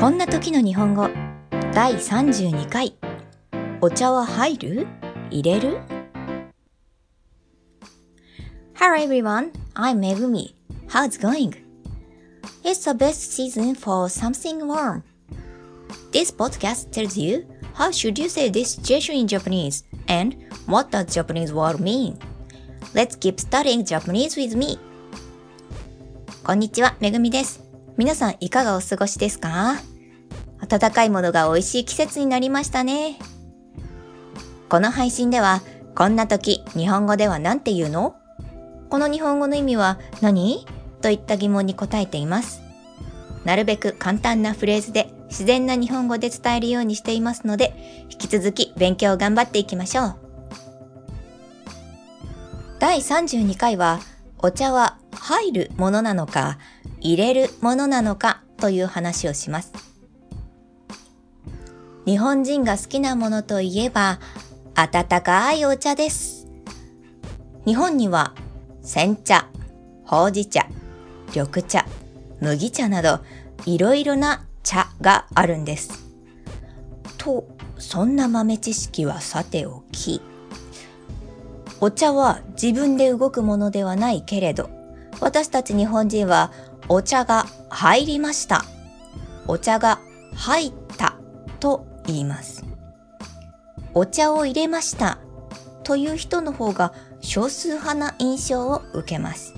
こんな時の日本語第32回お茶は入る入れる Hello everyone, I'm Megumi. How's going? It's the best season for something warm. This podcast tells you how should you say this situation in Japanese and what does Japanese word mean. Let's keep studying Japanese with me. こんにちは、めぐみです。皆さんいかがお過ごしですか？温かいものが美味しい季節になりましたね。この配信では、こんな時、日本語では何て言うの？この日本語の意味は何？といった疑問に答えています。なるべく簡単なフレーズで自然な日本語で伝えるようにしていますので、引き続き勉強を頑張っていきましょう。第32回は、お茶は入るものなのか、入れるものなのかという話をします。日本人が好きなものといえば、温かいお茶です。日本には、煎茶、ほうじ茶、緑茶、麦茶など、いろいろな茶があるんです。と、そんな豆知識はさておき、お茶は自分で動くものではないけれど、私たち日本人はお茶が入りました。お茶が入ったと言います。お茶を入れましたという人の方が少数派な印象を受けます。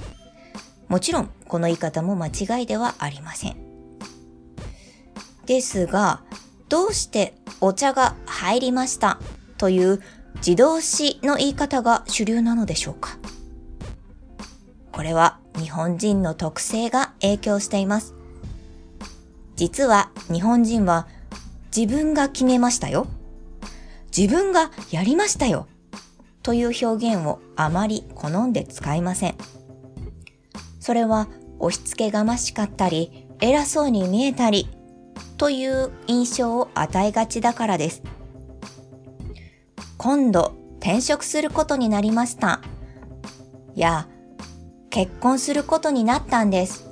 もちろんこの言い方も間違いではありません。ですが、どうしてお茶が入りましたという自動詞の言い方が主流なのでしょうか？これは日本人の特性が影響しています。実は日本人は自分が決めましたよ。自分がやりましたよ。という表現をあまり好んで使いません。それは押し付けがましかったり、偉そうに見えたり、という印象を与えがちだからです。今度転職することになりました。や、結婚することになったんです。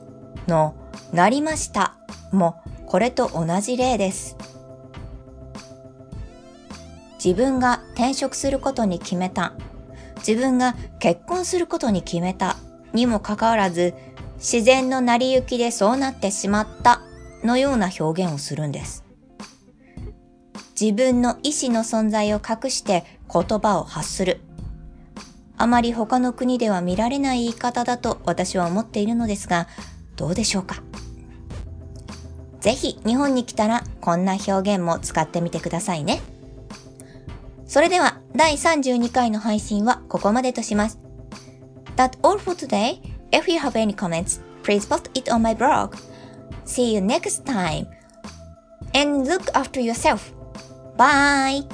の、なりました。も、これと同じ例です。自分が転職することに決めた。自分が結婚することに決めた。にもかかわらず、自然の成り行きでそうなってしまった。のような表現をするんです。自分の意志の存在を隠して言葉を発する。あまり他の国では見られない言い方だと私は思っているのですが、どうでしょうかぜひ日本に来たらこんな表現も使ってみてくださいね。それでは第32回の配信はここまでとします。That's all for today. If you have any comments, please post it on my blog. See you next time. And look after yourself. Bye!